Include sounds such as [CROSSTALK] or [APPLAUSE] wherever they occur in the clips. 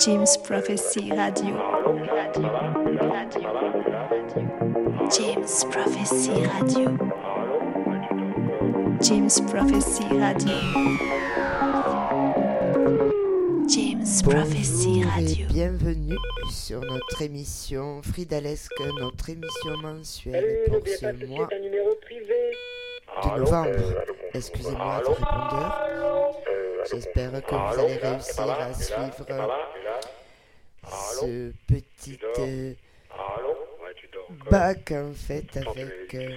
James Prophecy Radio. James Prophecy Radio. James Prophecy Radio. James Prophecy et Radio. bienvenue sur notre émission Fridalesque, notre émission mensuelle pour ce mois de novembre. Excusez-moi du répondeur. J'espère que vous allez réussir à suivre ce petit euh, bac en fait avec euh,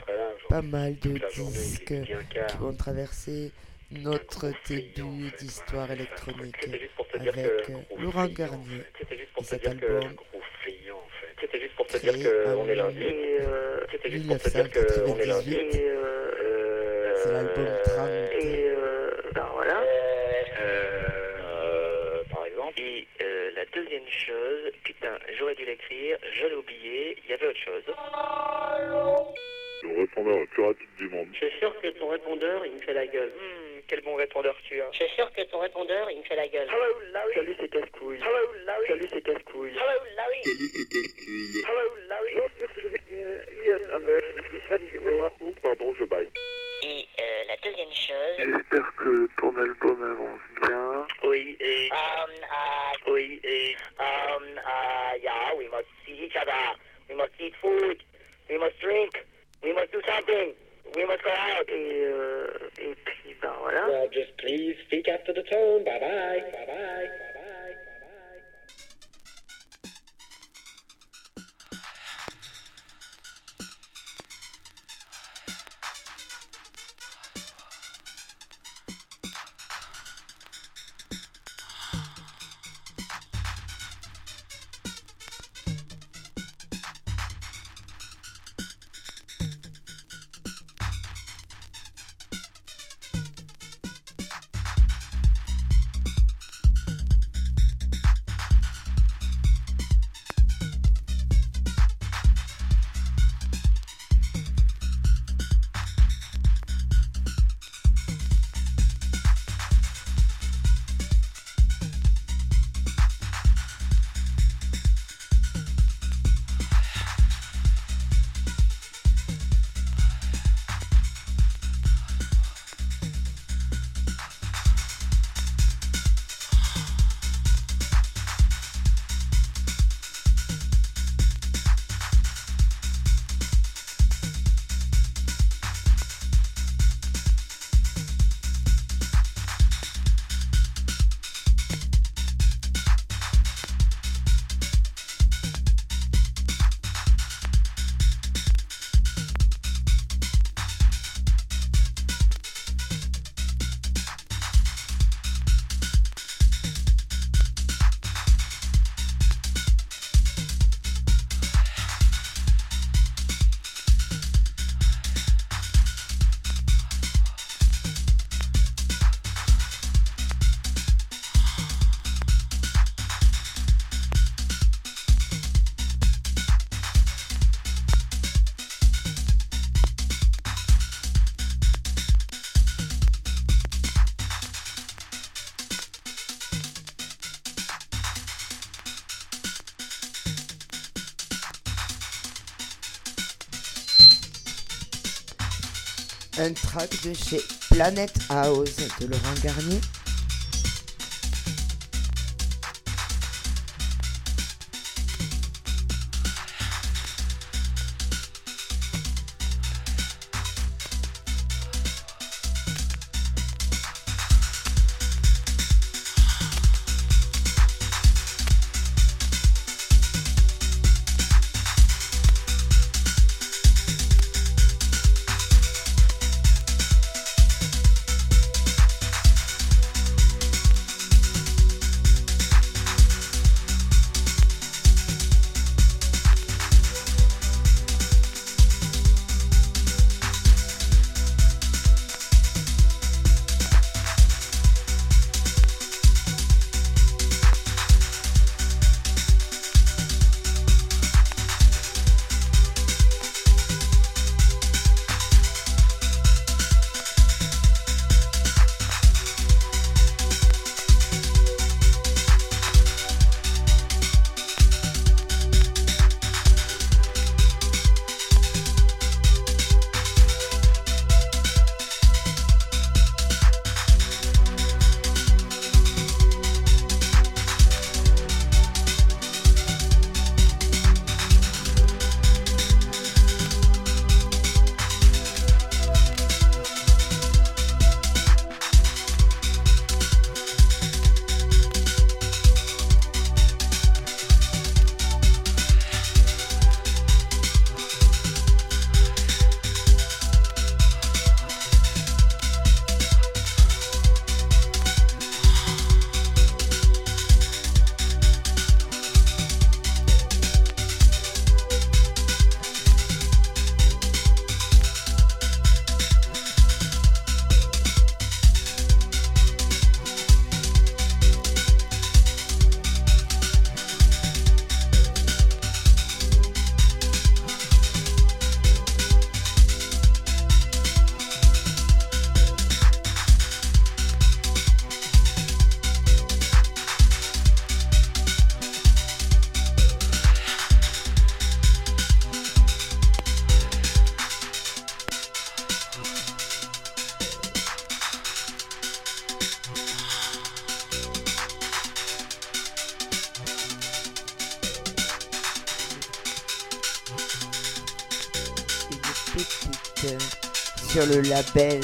pas mal de disques qui vont traverser notre début d'histoire électronique avec euh, Laurent Garnier et cet album C'était juste pour te dire qu'on en est lundi. C'était juste pour te dire qu'on est lundi. 1998. C'est l'album 30. Et ben voilà. Euh, la deuxième chose, putain, j'aurais dû l'écrire, je l'ai oublié, il y avait autre chose. Le répondeur le plus rapide du monde. Je suis sûr que ton répondeur, il me fait la gueule. Hmm, quel bon répondeur tu as. Je suis sûr que ton répondeur, il me fait la gueule. Hello, Larry. Salut, c'est casse-couille. Hello, Larry. Salut, c'est casse-couille. Hello, Larry. Hello, Larry. Oh, pardon, je baille. Et euh, la deuxième chose, J'espère que ton album avance bien. Oui, et... um, uh, Oui, et... um, uh, yeah, we must see each other. We must eat food. We must drink. We must do something. We must go out. Et, euh, et puis, ben voilà. Well, just please speak after the tone. Bye bye. Bye bye. Bye bye. Bye bye. Un track de chez Planet House de Laurent Garnier. Le label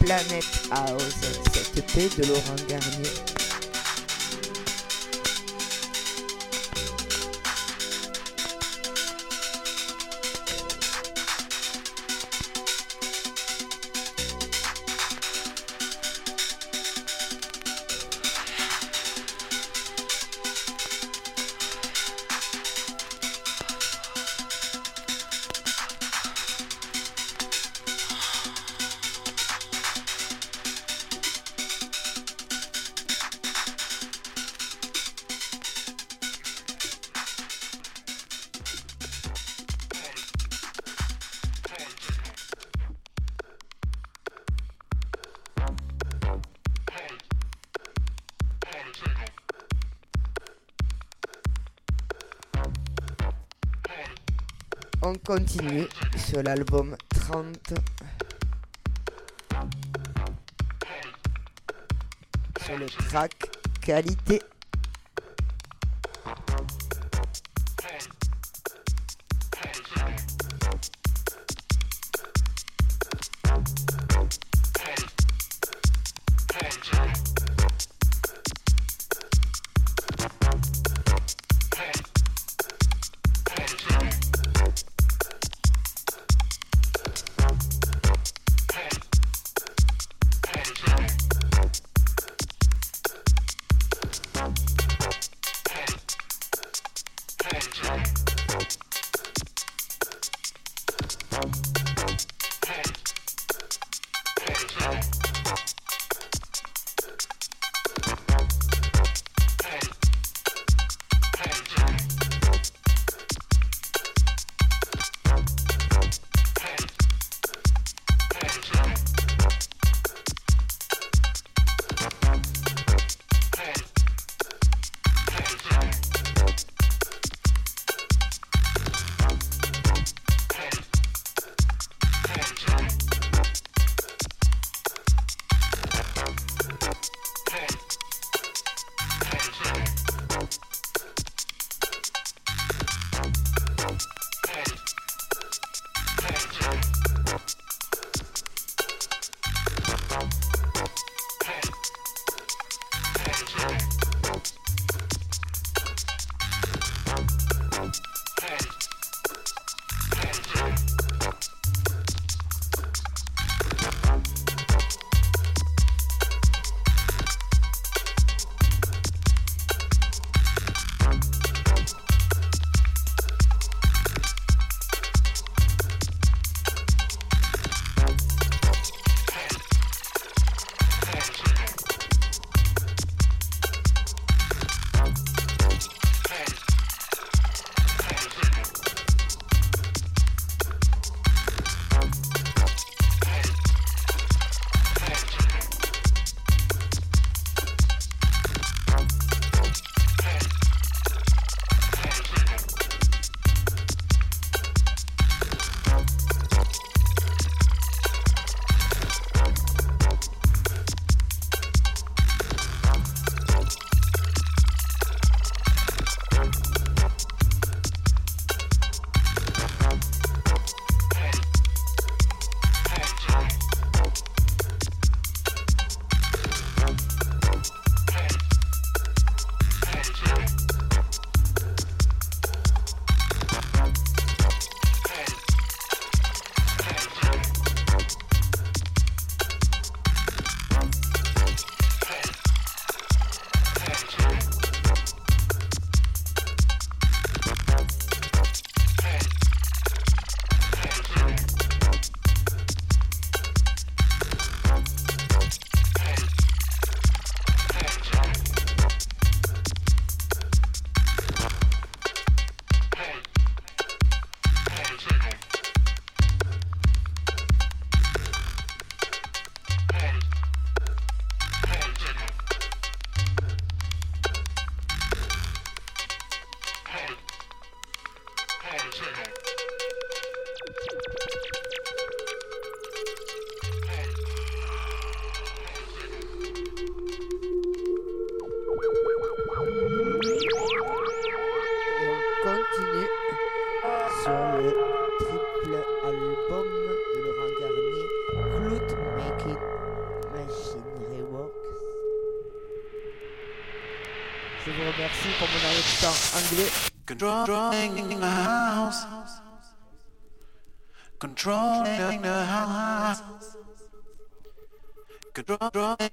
Planet House, cette EP de Laurent Garnier. On continue sur l'album 30. Sur le track qualité. draw.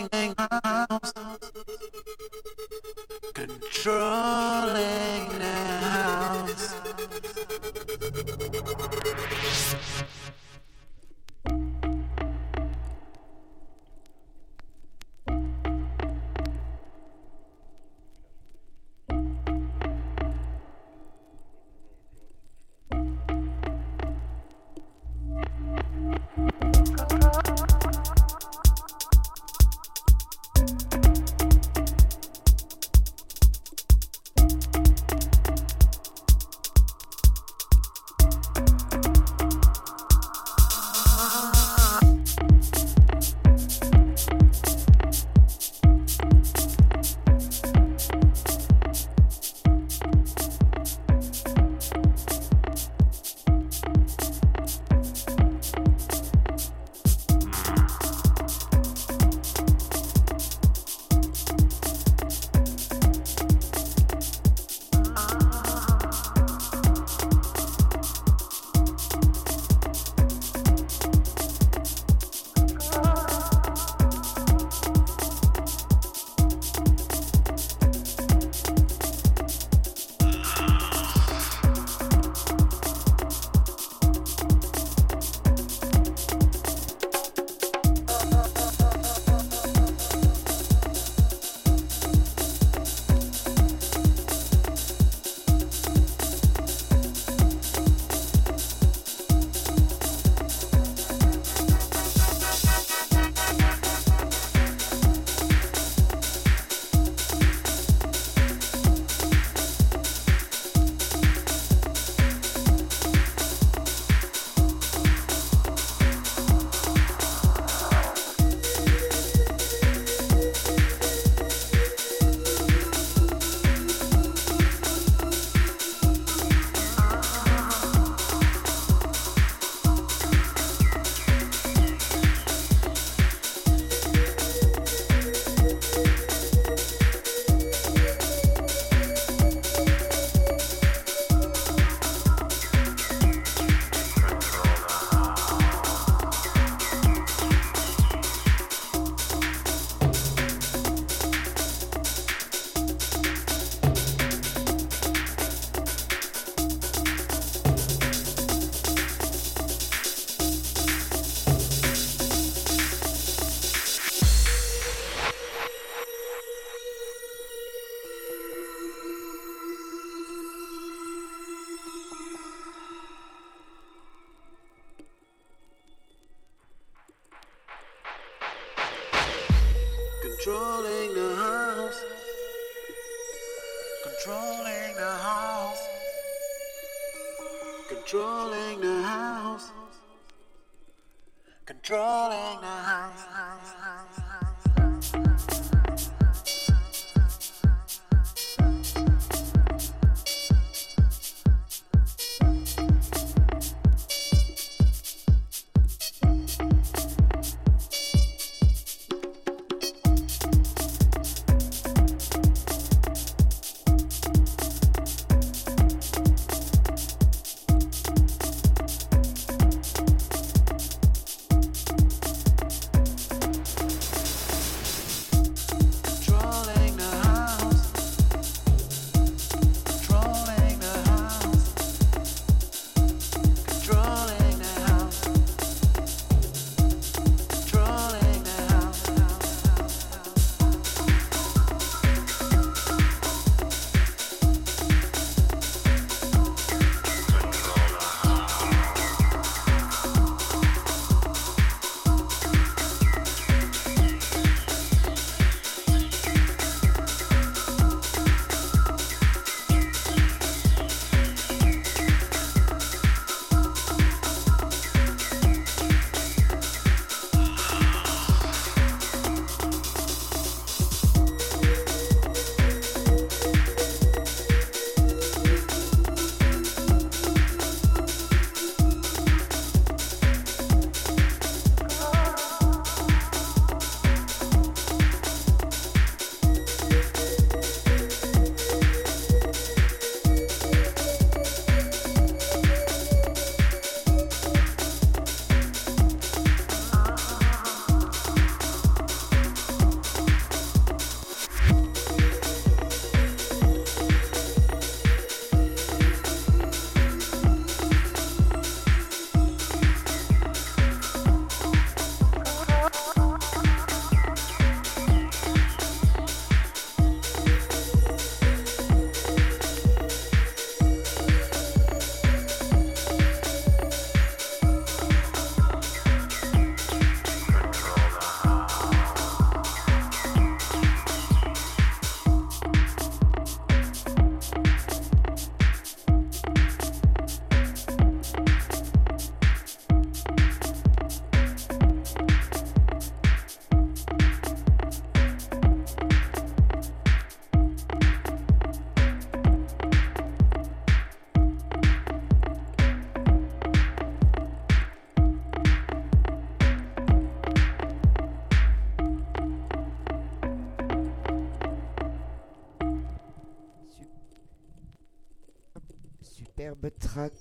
Controlling the house. Controlling the house. Controlling the house.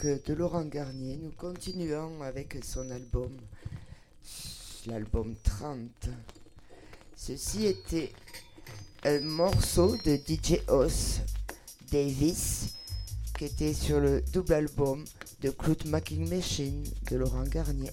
De Laurent Garnier. Nous continuons avec son album, l'album 30. Ceci était un morceau de DJ Os Davis qui était sur le double album de Cloud Making Machine de Laurent Garnier.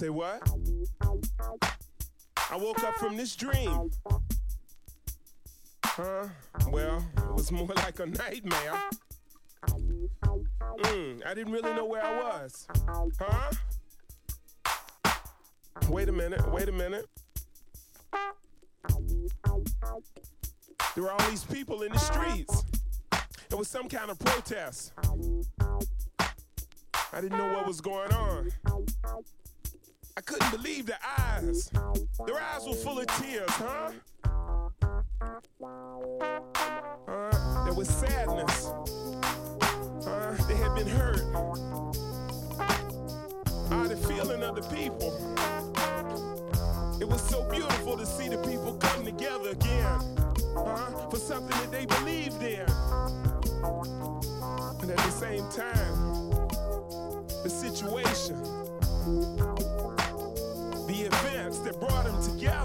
Say what? I woke up from this dream. Huh? Well, it was more [LAUGHS] like a nightmare. Mm, I didn't really know where I was. Huh? Wait a minute, wait a minute. There were all these people in the streets. It was some kind of protest. I didn't know what was going on. I couldn't believe their eyes. Their eyes were full of tears, huh? Uh, there was sadness. Uh, they had been hurt. I the feeling of the people. It was so beautiful to see the people come together again uh, for something that they believed in. And at the same time, the situation that brought them together.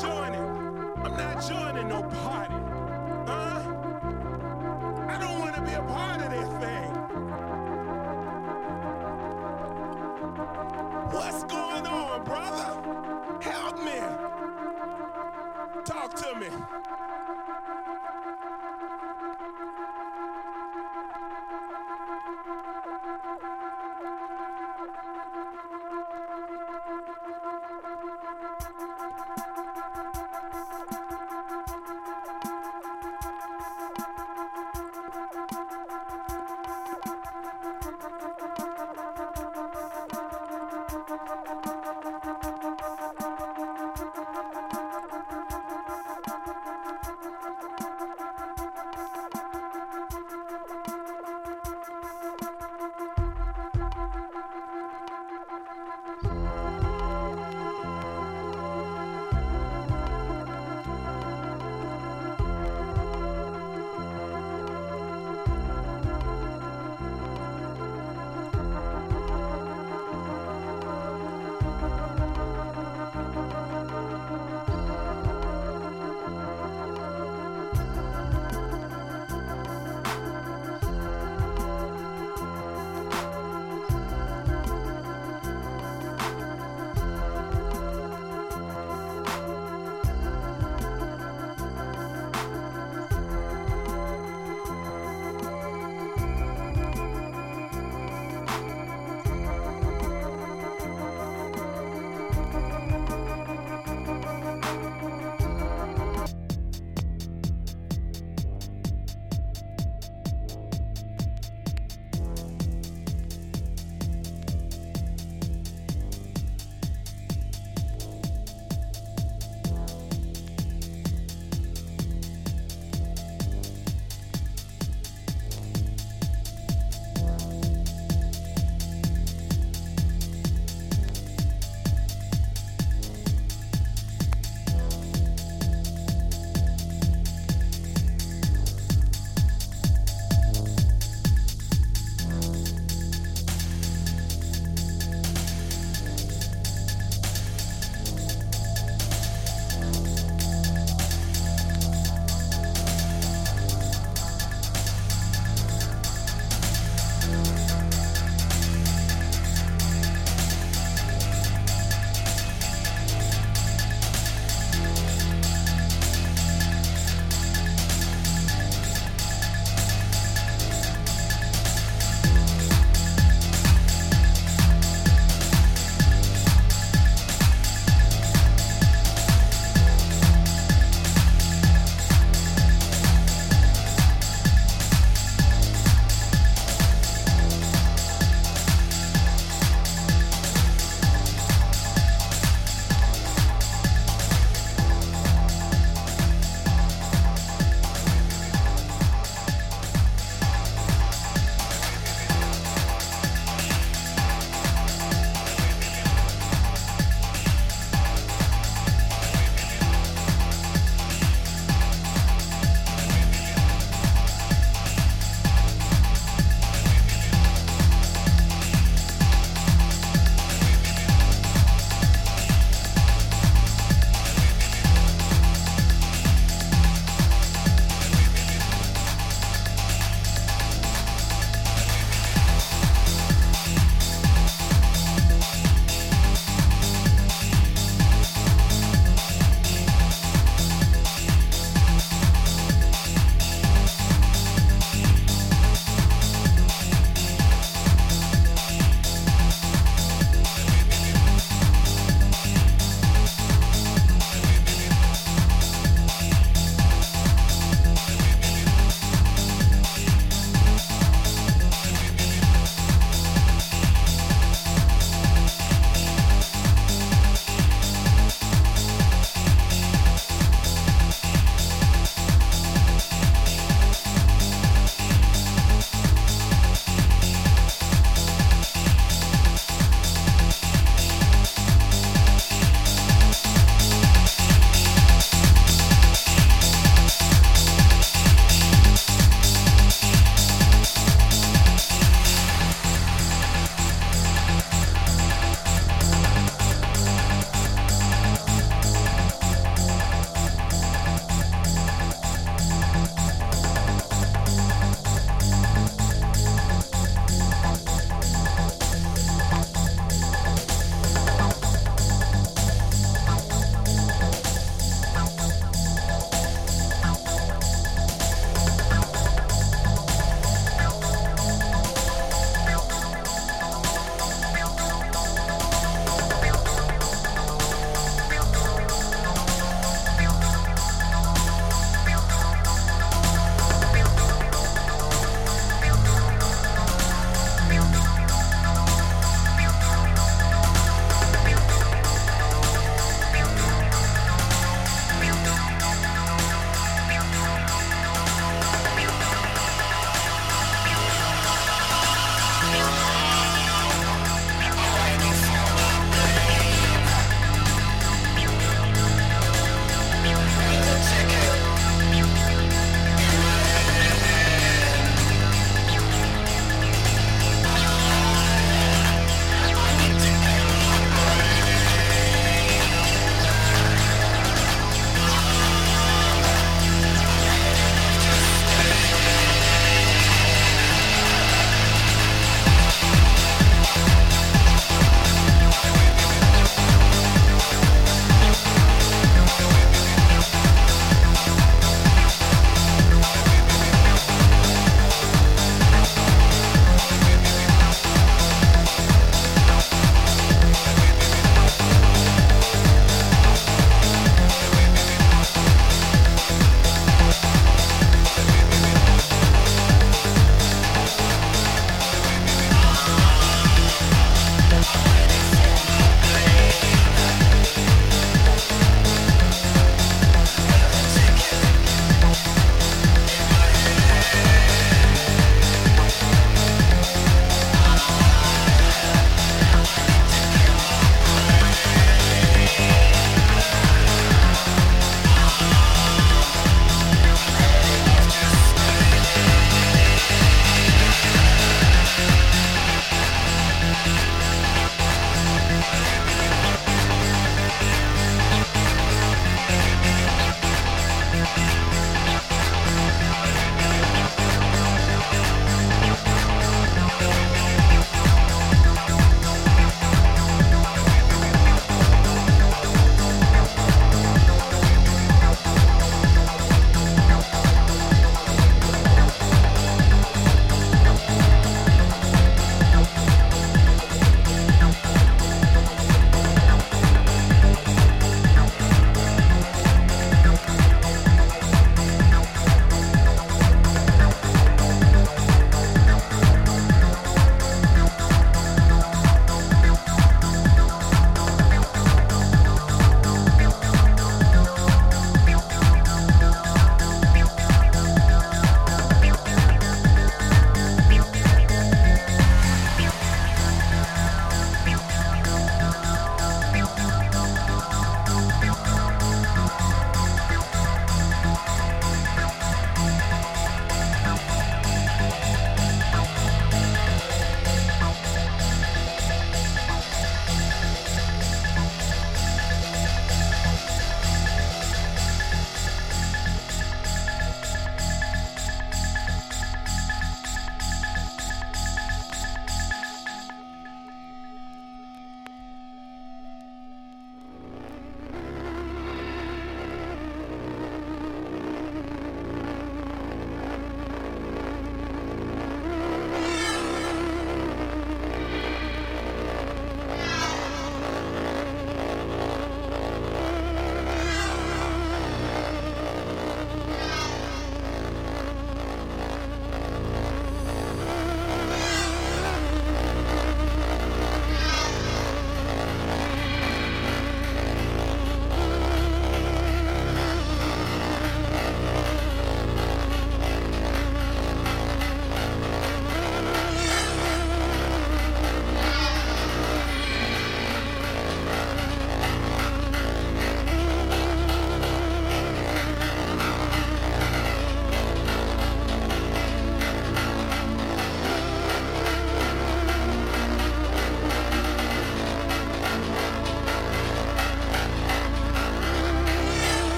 joining. I'm not joining no party.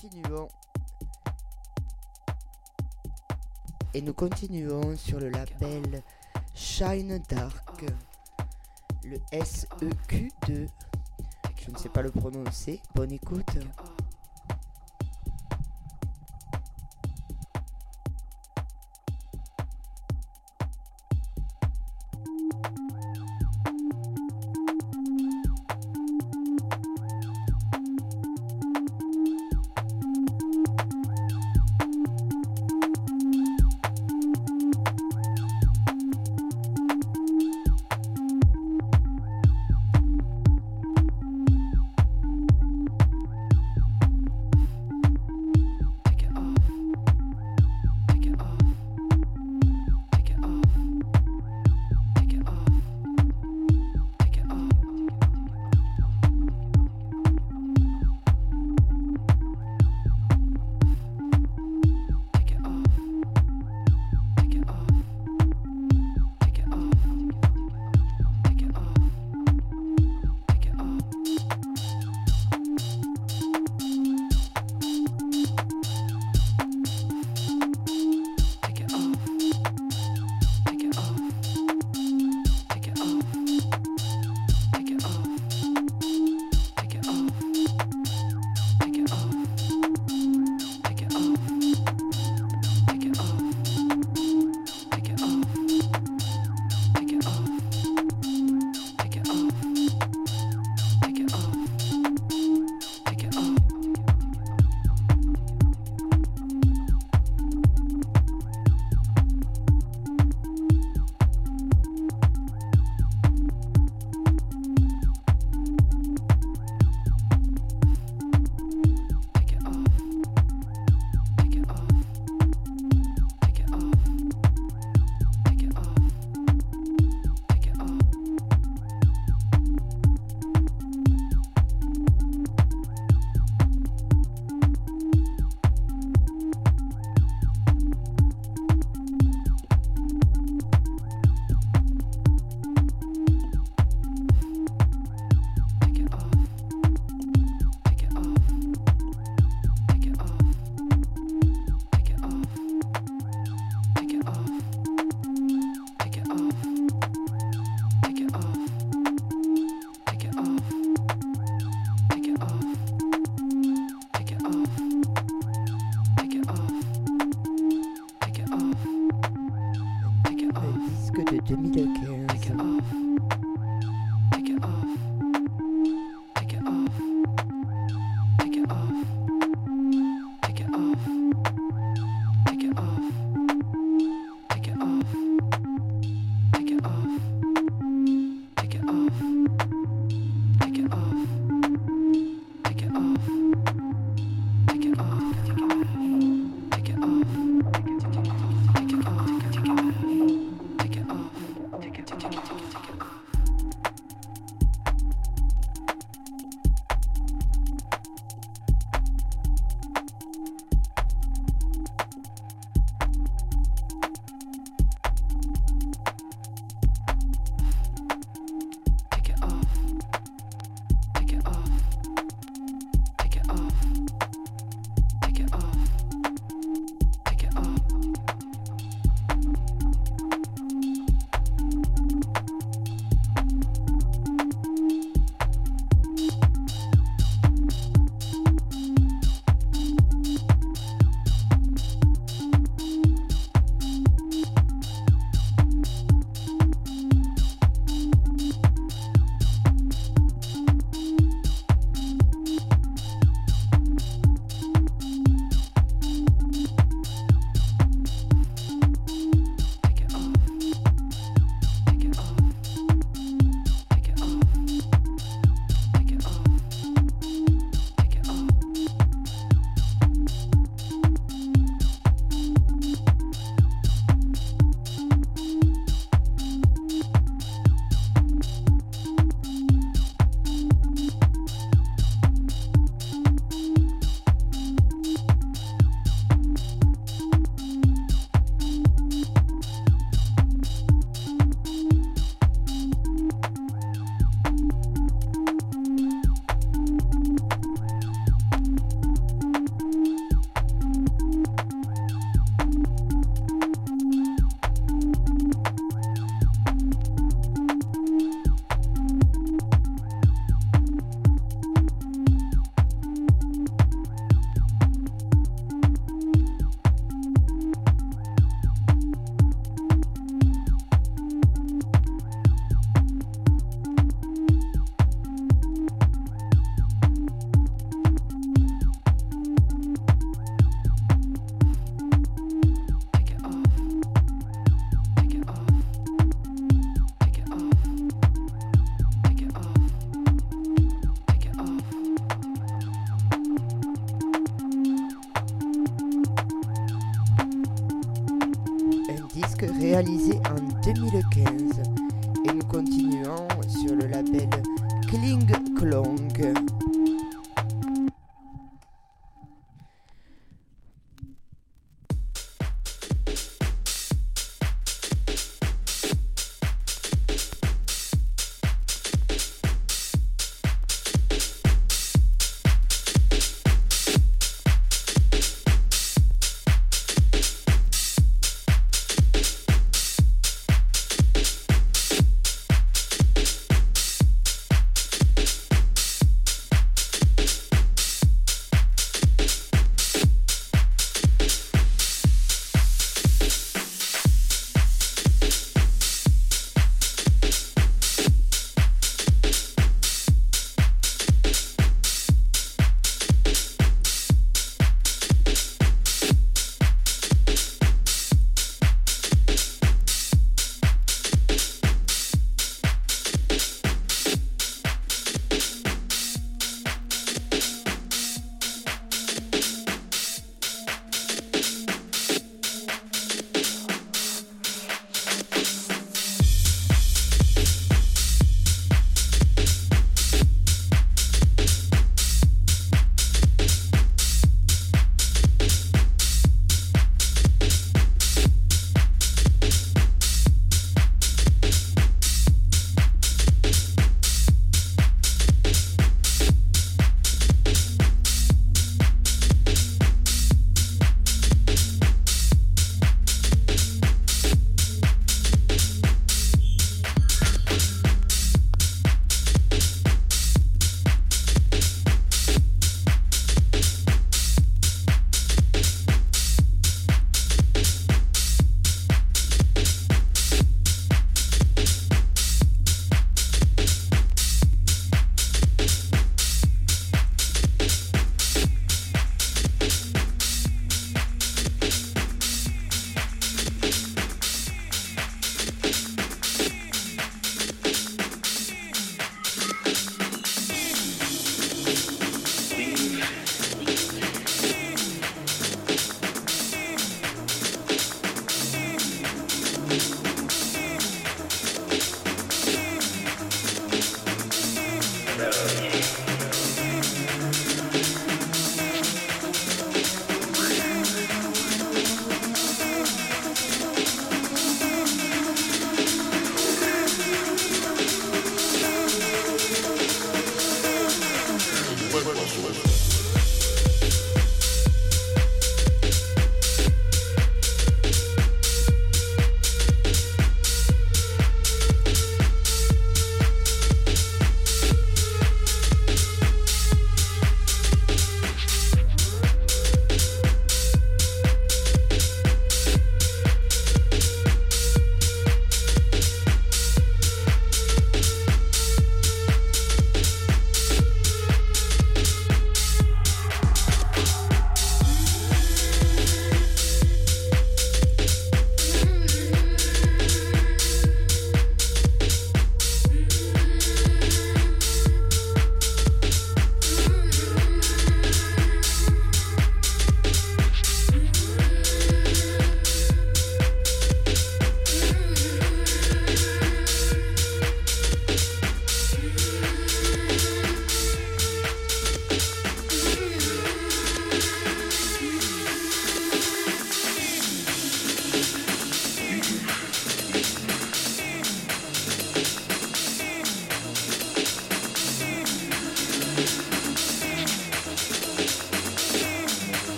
Continuons. Et nous continuons sur le label Shine Dark. Le SEQ2. Je ne sais pas le prononcer. Bonne écoute.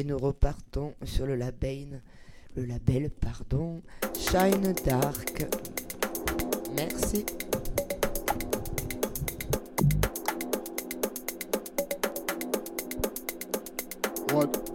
et nous repartons sur le label, le label pardon, Shine Dark. Merci. What?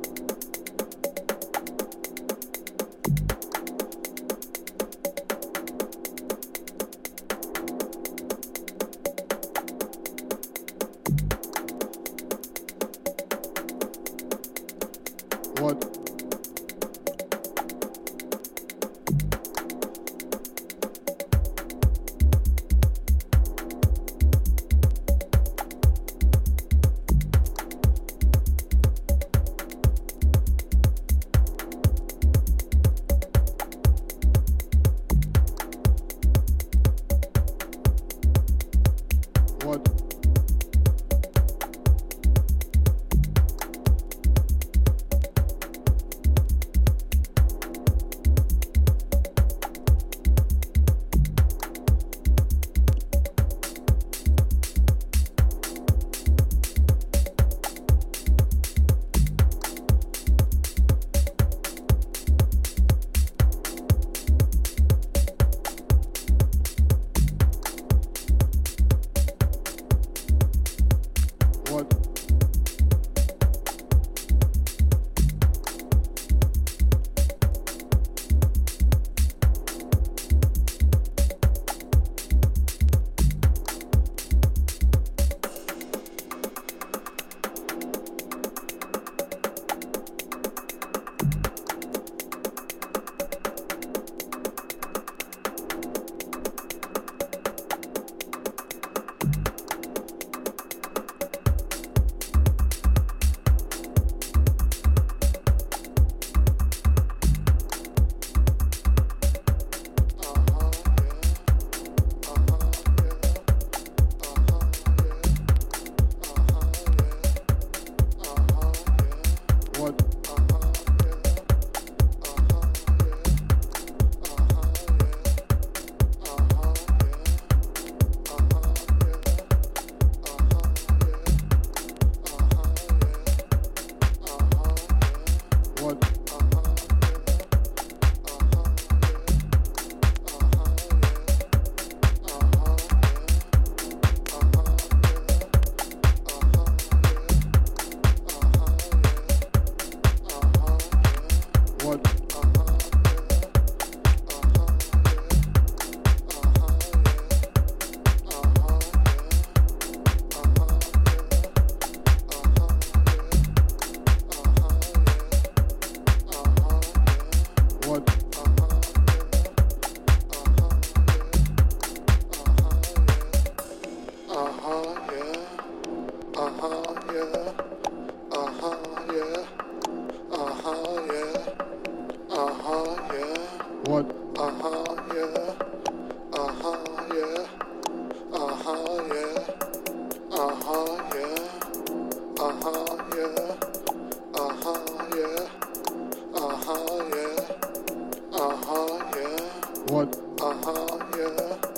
What? Uh huh, yeah.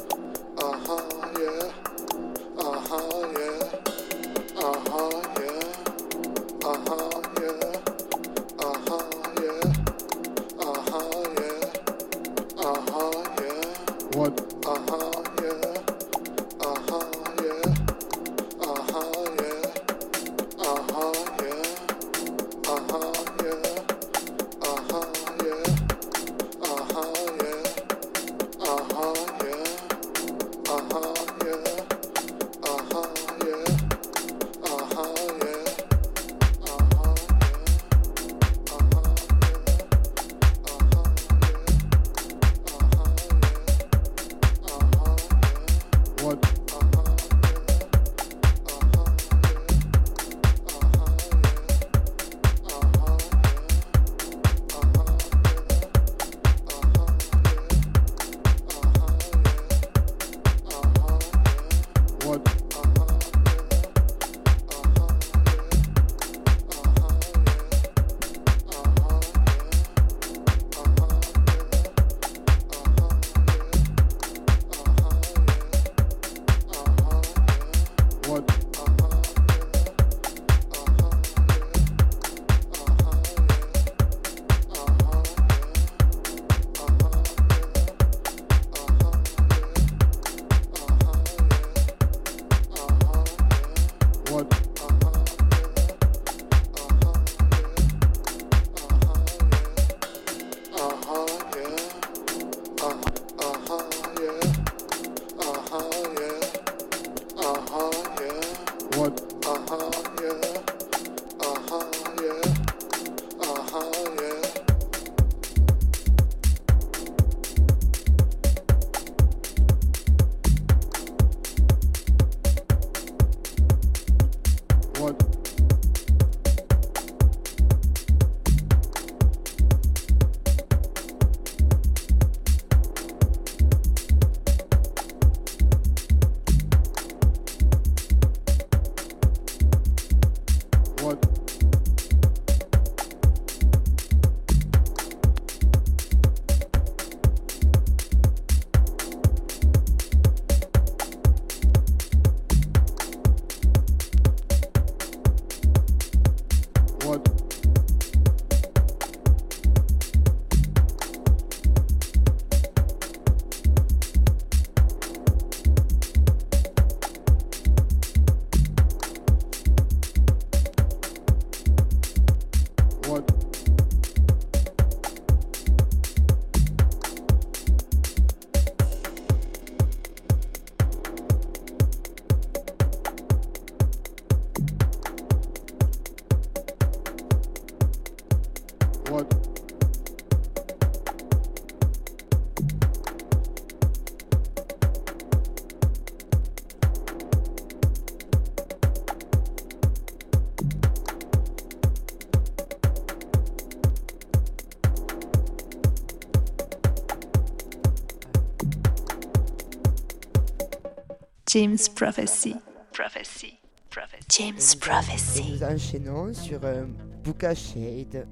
James Prophecy. Prophecy. Prophecy. James Prophecy. nous enchaînons sur un Bouka Shade.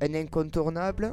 Un incontournable.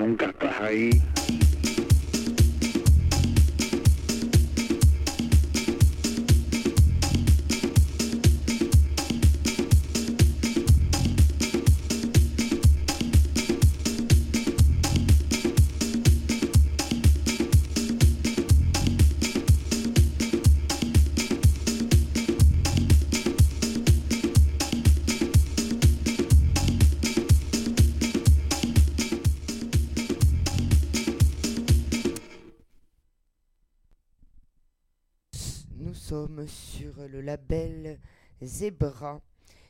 nunca estás ahí. le label Zebra.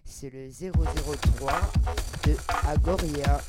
C'est le 003 de Agoria.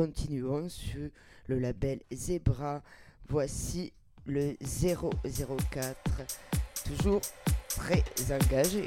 Continuons sur le label Zebra. Voici le 004, toujours très engagé.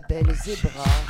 Toujours le label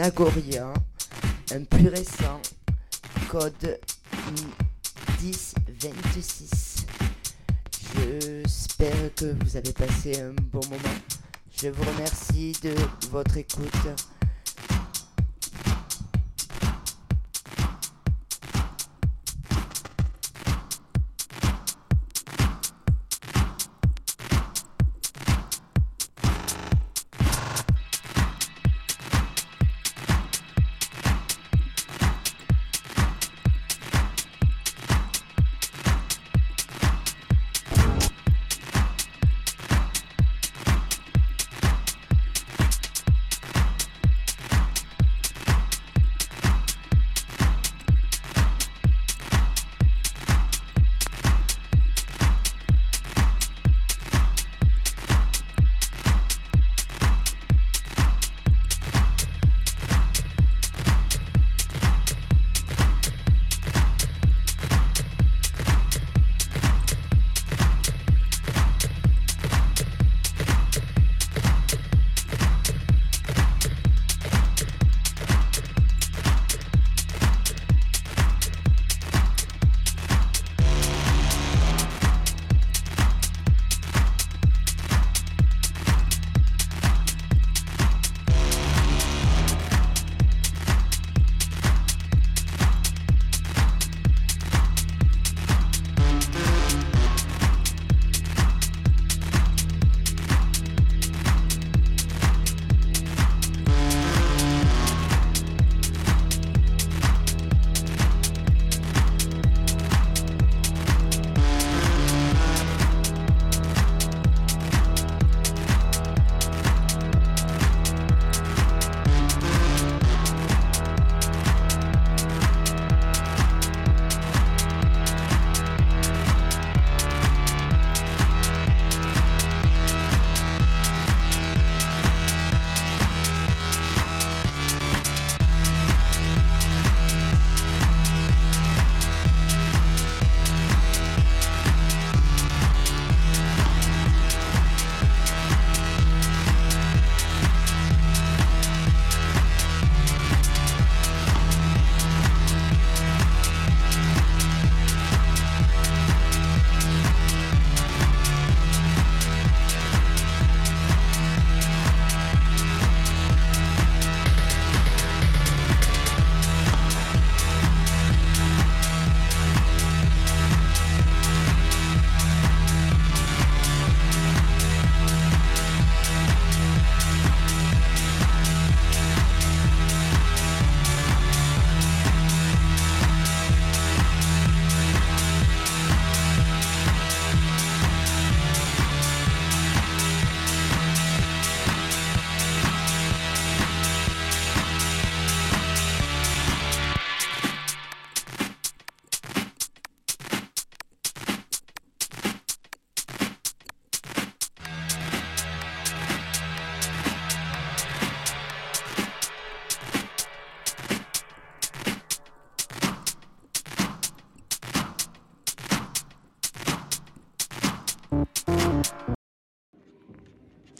un un plus récent, code 1026. J'espère que vous avez passé un bon moment. Je vous remercie de votre écoute.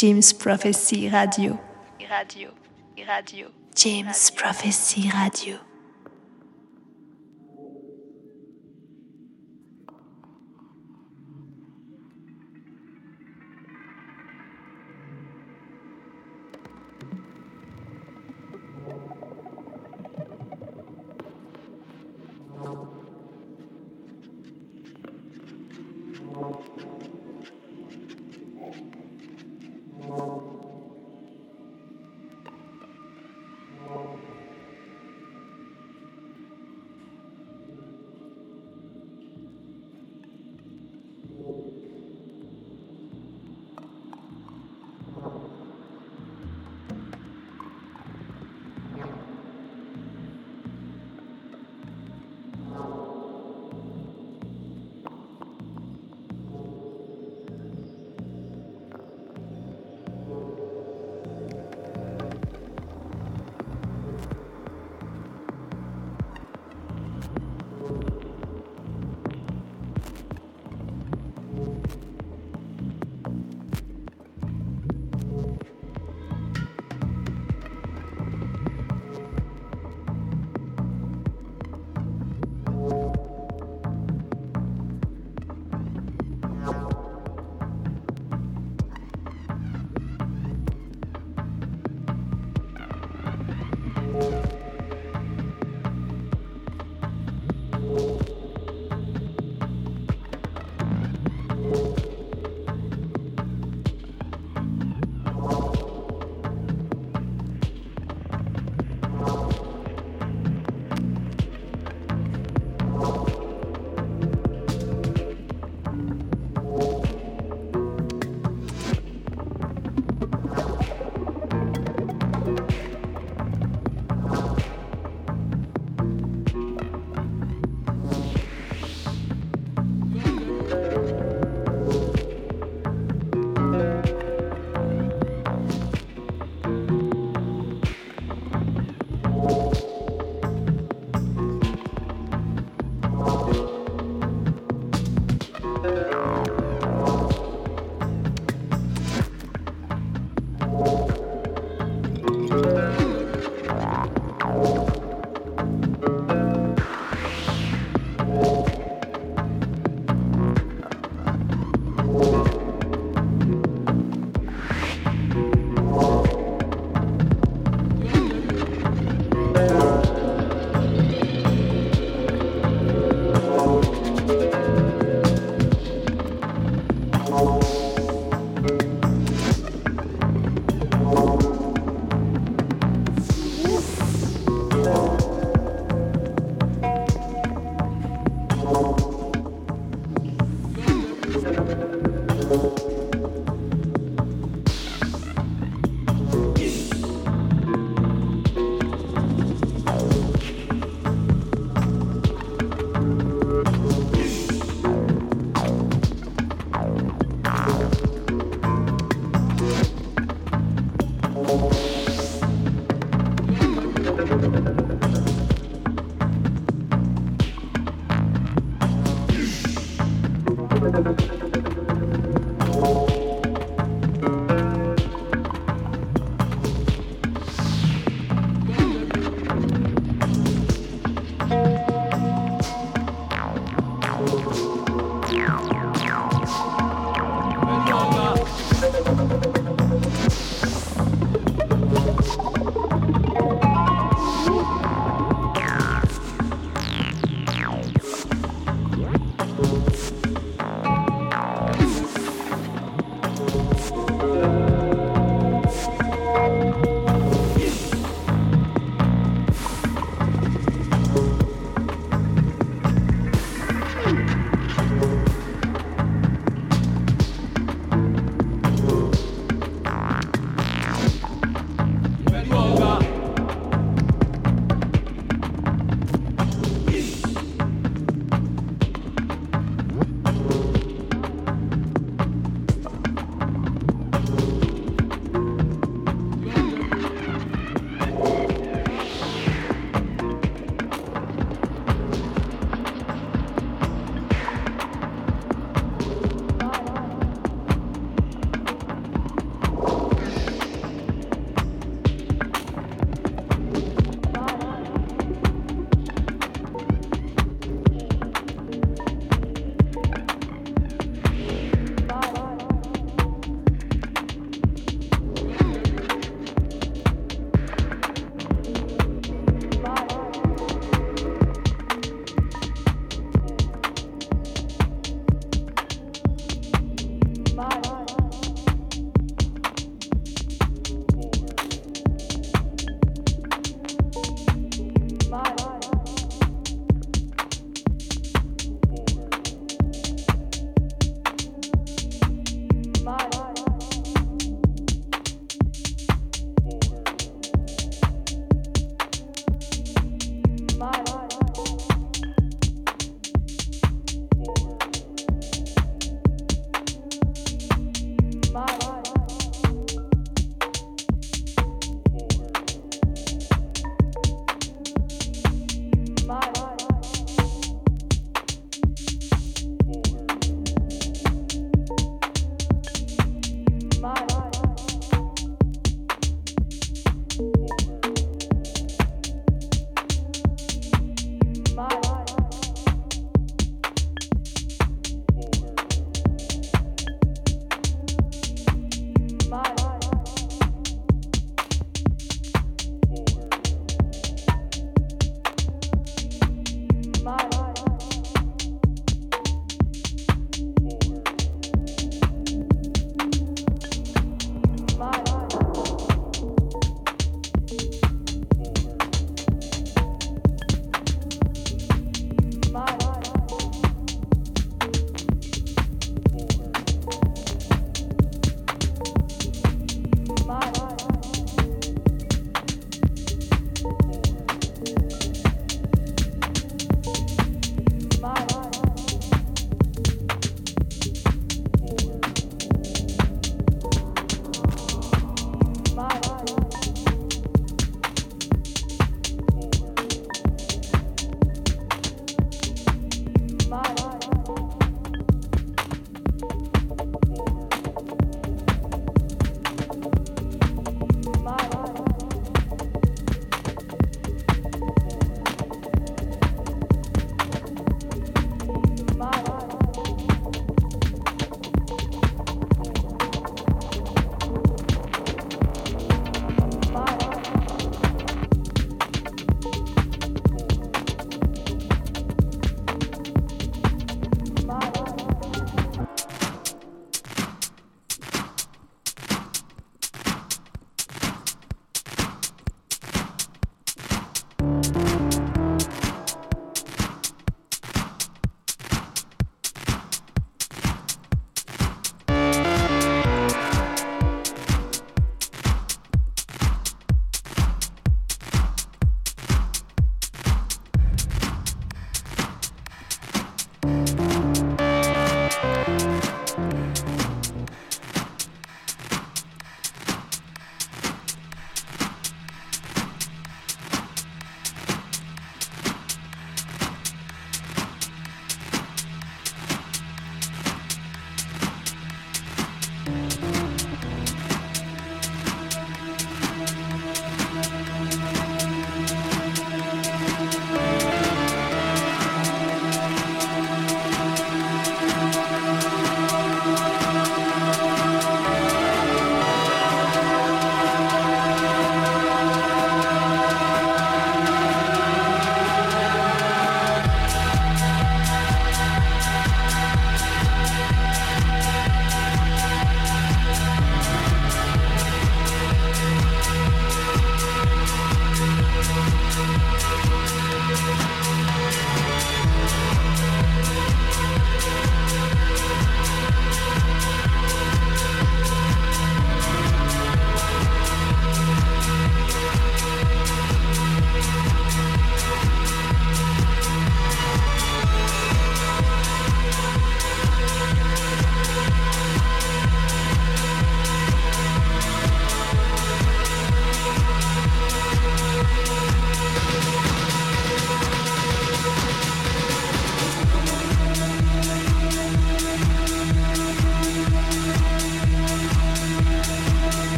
James Prophecy Radio. Radio. Radio. James Prophecy Radio.